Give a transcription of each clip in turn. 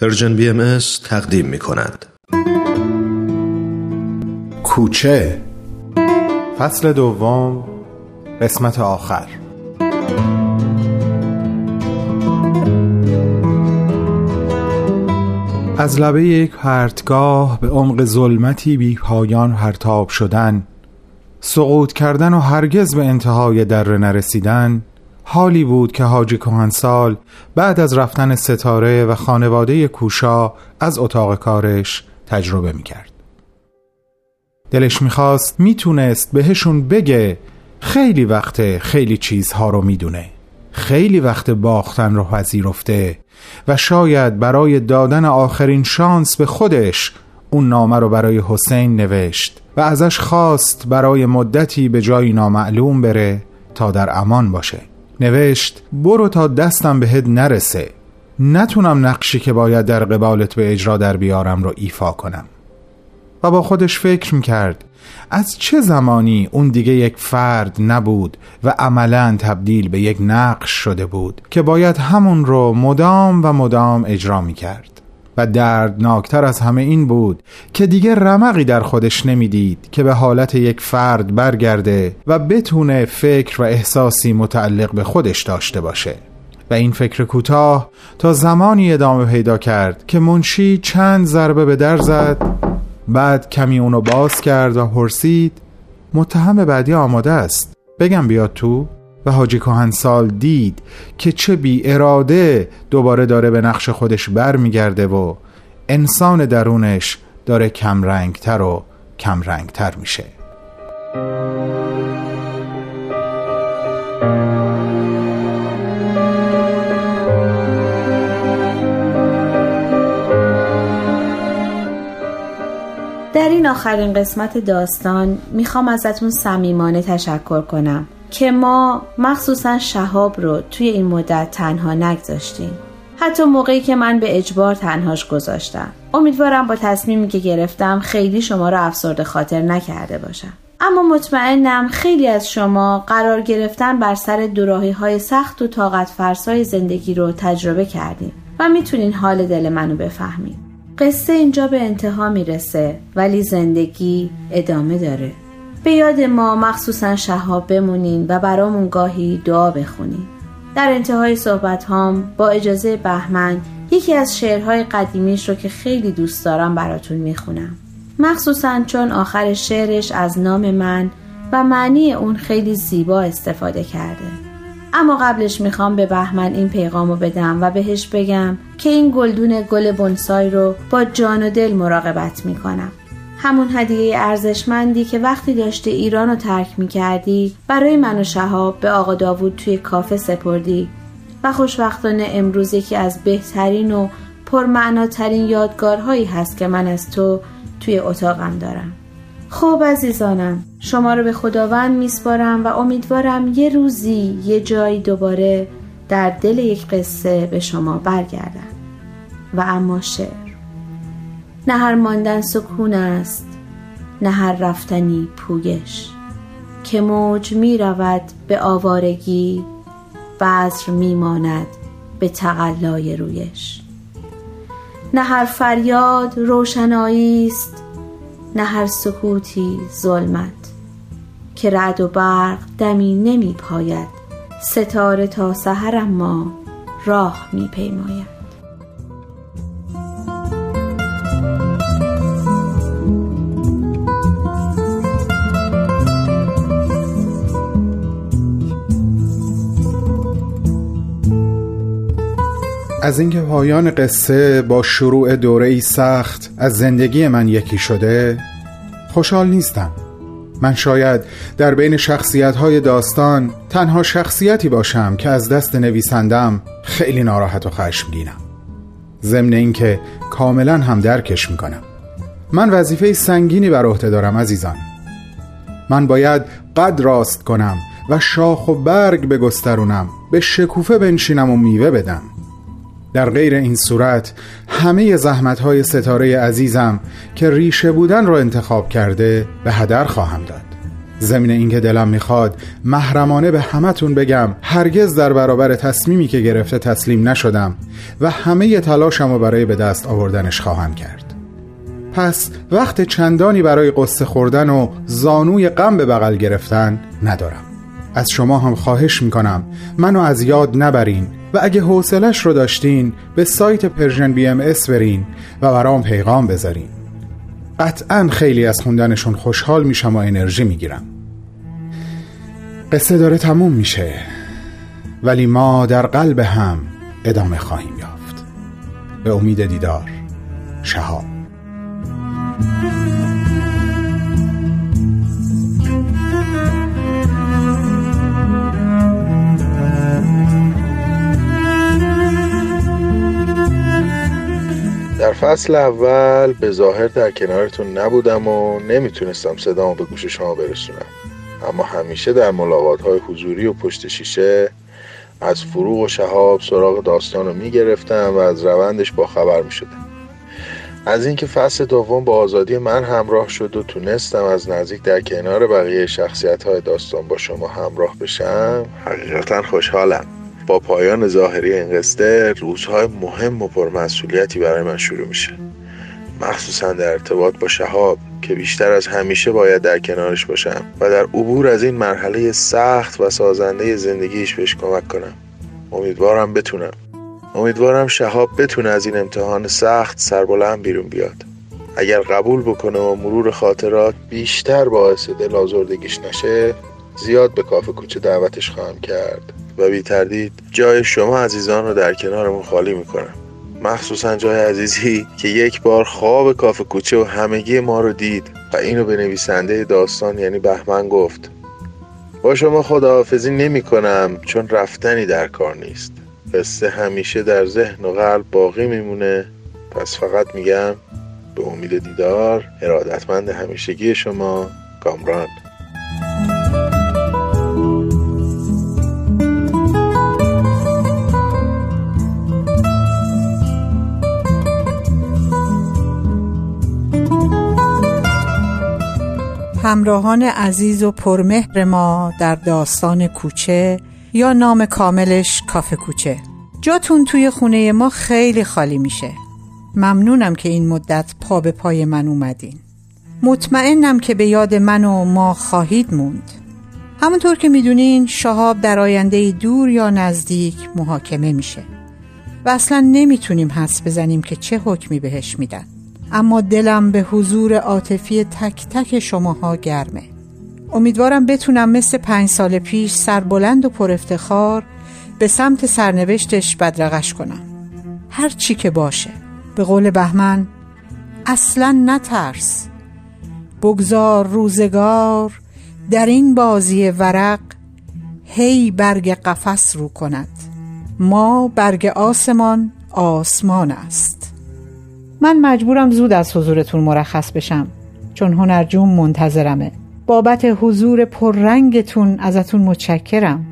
Persian BM تقدیم می کند. کوچه فصل دوم قسمت آخر از لبه یک پرتگاه به عمق ظلمتی بی پایان پرتاب شدن سقوط کردن و هرگز به انتهای در نرسیدن حالی بود که حاجی کهنسال بعد از رفتن ستاره و خانواده کوشا از اتاق کارش تجربه می‌کرد. دلش می‌خواست می‌تونست بهشون بگه خیلی وقت خیلی چیزها رو می‌دونه. خیلی وقت باختن رو پذیرفته و شاید برای دادن آخرین شانس به خودش اون نامه رو برای حسین نوشت و ازش خواست برای مدتی به جایی نامعلوم بره تا در امان باشه. نوشت برو تا دستم بهت نرسه. نتونم نقشی که باید در قبالت به اجرا در بیارم رو ایفا کنم. و با خودش فکر می‌کرد از چه زمانی اون دیگه یک فرد نبود و عملا تبدیل به یک نقش شده بود که باید همون رو مدام و مدام اجرا می‌کرد؟ و دردناکتر از همه این بود که دیگه رمقی در خودش نمی‌دید که به حالت یک فرد برگرده و بتونه فکر و احساسی متعلق به خودش داشته باشه. و این فکر کوتاه تا زمانی ادامه پیدا کرد که منشی چند ضربه به در زد بعد کمی اونو باز کرد و پرسید متهم بعدی آماده است؟ بگم بیاد تو؟ و حاجی سال دید که چه بی اراده دوباره داره به نقش خودش بر میگرده و انسان درونش داره کمرنگتر و کمرنگتر میشه. در این آخرین قسمت داستان می‌خوام ازتون صمیمانه تشکر کنم. که ما مخصوصا شهاب رو توی این مدت تنها نگذاشتیم. حتی موقعی که من به اجبار تنهاش گذاشتم. امیدوارم با تصمیمی که گرفتم خیلی شما رو افسرده خاطر نکرده باشم. اما مطمئنم خیلی از شما قرار گرفتن بر سر دوراهی های سخت و طاقت فرسای زندگی رو تجربه کردیم و می‌تونین حال دل منو بفهمید قصه اینجا به انتها می‌رسه ولی زندگی ادامه داره. به یاد ما مخصوصا شهاب بمونین و برامون گاهی دعا بخونین. در انتهای صحبت هام با اجازه بهمن یکی از شعرهای قدیمیش رو که خیلی دوست دارم براتون می‌خونم. مخصوصا چون آخر شعرش از نام من و معنی اون خیلی زیبا استفاده کرده. اما قبلش می‌خوام به بهمن این پیغام رو بدم و بهش بگم که این گلدون گل بونسای رو با جان و دل مراقبت می‌کنم. همون هدیه ارزشمندی که وقتی داشته ایران رو ترک می کردی برای من و شهاب به آقا داوود توی کافه سپردی. و خوشبختانه امروز یکی از بهترین و پرمعناترین یادگارهایی هست که من از تو توی اتاقم دارم. خب عزیزانم شما رو به خداوند میسپارم و امیدوارم یه روزی یه جایی دوباره در دل یک قصه به شما برگردم. و اما شعر. نه هر ماندن سکون است نه هر رفتنی پویش. که موج می رود به آوارگی بذر می ماند به تقلای رویش. نه هر فریاد روشنایی است نه هر سکوتی ظلمت. که رعد و برق دمی نمی پاید ستاره تا سحر اما راه می پیماید. از اینکه پایان قصه با شروع دوره ای سخت از زندگی من یکی شده خوشحال نیستم. من شاید در بین شخصیت های داستان تنها شخصیتی باشم که از دست نویسندم خیلی ناراحت و خشمگینم ضمن اینکه کاملا هم درکش می‌کنم. من وظیفه سنگینی بر عهده دارم عزیزان. من باید قد راست کنم و شاخ و برگ بگسترونم به شکوفه بنشینم و میوه بدم. در غیر این صورت همه زحمت های ستاره عزیزم که ریشه بودن را انتخاب کرده به هدر خواهم داد. زمین اینکه دلم می‌خواد محرمانه به همتون بگم هرگز در برابر تصمیمی که گرفته تسلیم نشدم و همه تلاشم رو برای به دست آوردنش خواهم کرد. پس وقت چندانی برای قصه خوردن و زانوی غم به بغل گرفتن ندارم. از شما هم خواهش می‌کنم منو از یاد نبرین. و اگه حوصلش رو داشتین به سایت Persian BMS برین و برام پیغام بذارین. قطعا خیلی از خوندنشون خوشحال میشم و انرژی می‌گیرم. قصه داره تموم میشه ولی ما در قلب هم ادامه خواهیم یافت. به امید دیدار شهاب. در فصل اول به ظاهر در کنارتون نبودم و نمی‌تونستم صدامو به گوش شما برسونم. اما همیشه در ملاقات های حضوری و پشت شیشه از فروغ و شهاب سراغ داستان رو می‌گرفتم و از روندش با خبر می‌شدم. از اینکه فصل دوم با آزادی من همراه شد و تونستم از نزدیک در کنار بقیه شخصیت های داستان با شما همراه بشم حقیقتا خوشحالم. با پایان ظاهری این قصه روزهای مهم و پرمسئولیتی برای من شروع میشه. مخصوصا در ارتباط با شهاب که بیشتر از همیشه باید در کنارش باشم و در عبور از این مرحله سخت و سازنده زندگیش بهش کمک کنم. امیدوارم بتونم. امیدوارم شهاب بتونه از این امتحان سخت سربلند بیرون بیاد. اگر قبول بکنه و مرور خاطرات بیشتر باعث دل نشه زیاد به کافه کوچه دعوتش خواهم کرد. و بی تردید جای شما عزیزان رو در کنارمون خالی می‌کنم مخصوصا جای عزیزی که یک بار خواب کافه کوچه و همگی ما رو دید و اینو به نویسنده داستان یعنی بهمن گفت. با شما خداحافظی نمی کنم چون رفتنی در کار نیست. قصه همیشه در ذهن و قلب باقی میمونه. پس فقط میگم به امید دیدار ارادتمند همیشگی شما کامران. همراهان عزیز و پرمهر ما در داستان کوچه یا نام کاملش کافه کوچه. جاتون توی خونه ما خیلی خالی میشه. ممنونم که این مدت پا به پای من اومدین. مطمئنم که به یاد من و ما خواهید موند. همونطور که می‌دونین شهاب در آینده دور یا نزدیک محاکمه میشه. و اصلا نمی‌تونیم حس بزنیم که چه حکمی بهش میدن. اما دلم به حضور عاطفی تک تک شماها گرمه. امیدوارم بتونم مثل پنج سال پیش سربلند و پر افتخار به سمت سرنوشتش بدرقش کنم. هر چی که باشه. به قول بهمن اصلا نترس. بگذار روزگار در این بازی ورق هی برگ قفس رو کند. ما برگ آسمان آسمان است. من مجبورم زود از حضورتون مرخص بشم چون هنرجوم منتظرمه. بابت حضور پررنگتون ازتون متشکرم.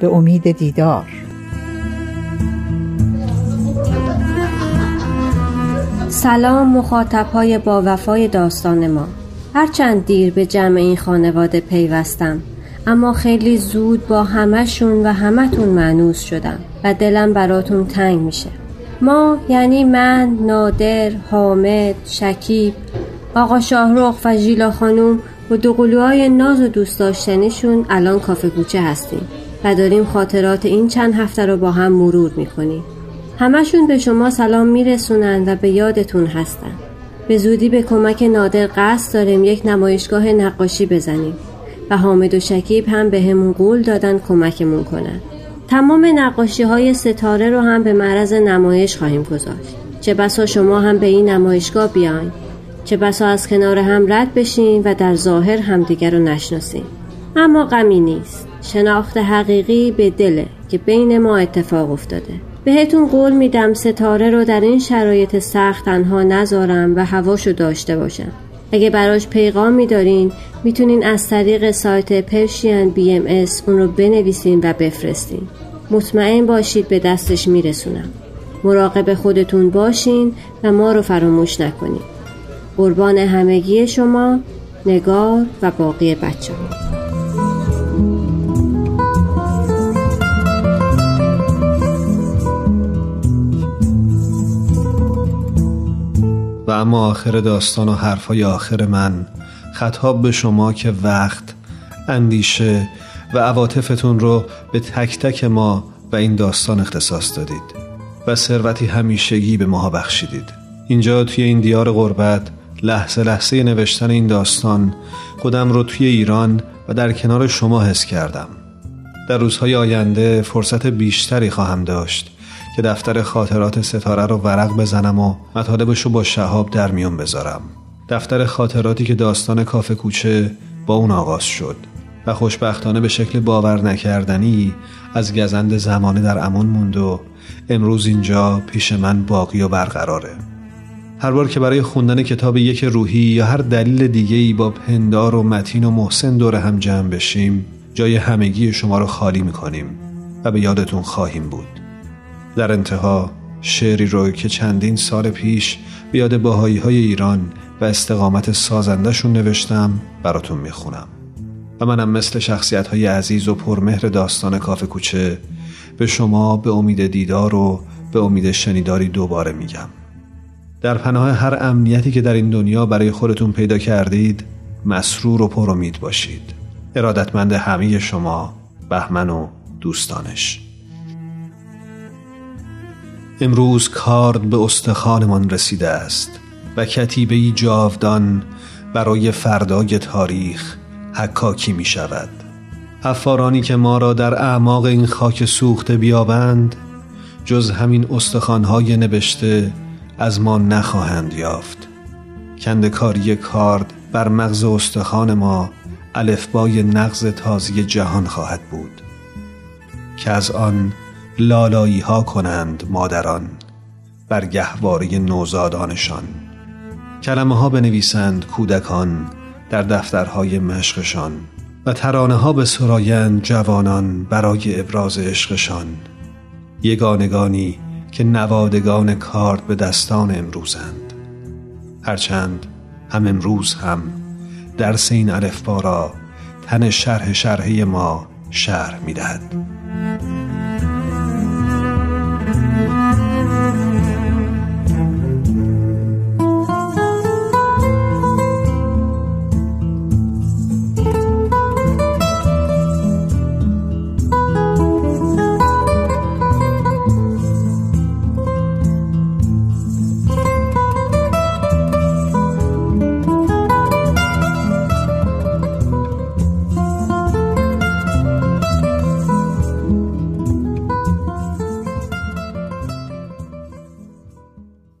به امید دیدار. سلام مخاطب های با وفای داستان ما. هرچند دیر به جمع این خانواده پیوستم اما خیلی زود با همهشون و همتون معنوس شدم و دلم براتون تنگ میشه. ما یعنی من، نادر، حامد، شکیب، آقا شاهرخ و ژیلا خانوم و دوقلوهای ناز و دوست داشتنیشون الان کافه کوچه هستیم و داریم خاطرات این چند هفته رو با هم مرور می‌کنیم. همشون به شما سلام میرسونن و به یادتون هستن. به زودی به کمک نادر قصد داریم یک نمایشگاه نقاشی بزنیم و حامد و شکیب هم به همون قول دادن کمکمون کنن. تمام نقاشی های ستاره رو هم به معرض نمایش خواهیم گذاشت. چه بسا شما هم به این نمایشگاه بیاین. چه بسا از کنار هم رد بشین و در ظاهر همدیگر رو نشناسین. اما غمی نیست. شناخت حقیقی به دله که بین ما اتفاق افتاده. بهتون قول میدم ستاره رو در این شرایط سخت تنها نذارم و هواشو داشته باشم. اگه براش پیغام میدارین می‌تونین از طریق سایت پرشین بی ام اس اون رو بنویسین و بفرستین. مطمئن باشید به دستش میرسونم. مراقب خودتون باشین و ما رو فراموش نکنید قربان همگی شما نگار و باقی بچه. و اما آخر داستان و حرفای آخر من. خطاب به شما که وقت اندیشه و عواطفتون رو به تک تک ما و این داستان اختصاص دادید و ثروتی همیشگی به ماها بخشیدید. اینجا توی این دیار غربت لحظه لحظه نوشتن این داستان خودم رو توی ایران و در کنار شما حس کردم. در روزهای آینده فرصت بیشتری خواهم داشت که دفتر خاطرات ستاره رو ورق بزنم و مطالبش رو با شهاب در میون بذارم. دفتر خاطراتی که داستان کافه کوچه با اون آغاز شد و خوشبختانه به شکل باور نکردنی از گزند زمانه در امان موند و امروز اینجا پیش من باقی و برقراره. هر بار که برای خوندن کتاب یک روحی یا هر دلیل دیگه ای با پندار و متین و محسن دور هم جمع بشیم جای همگی شما رو خالی می‌کنیم و به یادتون خواهیم بود. در انتها شعری رو که چندین سال پیش به یاد باهایی های ایران و استقامت سازندشون نوشتم براتون می‌خونم. و منم مثل شخصیت های عزیز و پرمهر داستان کافه کوچه به شما به امید دیدار و به امید شنیداری دوباره میگم. در پناه هر امنیتی که در این دنیا برای خودتون پیدا کردید مسرور و پر امید باشید. ارادتمند همه شما بهمن و دوستانش. امروز کارد به استخانمان رسیده است و کتیبه جاودان برای فردای تاریخ حکاکی می شود حفارانی که ما را در اعماق این خاک سوخته بیابند جز همین استخوانهای نبشته از ما نخواهند یافت. کندکاری کارد بر مغز استخوان ما الفبای نغز تازی جهان خواهد بود. که از آن لالایی ها کنند مادران بر گهواره نوزادانشان. کلمه ها بنویسند کودکان در دفترهای مشقشان و ترانه ها به سرایند جوانان برای ابراز عشقشان. یگانگانی که نوادگان کارد به دستان امروزند. هرچند هم امروز هم درس این الفبا را تن شرح شرحه ما شرح می‌دهد.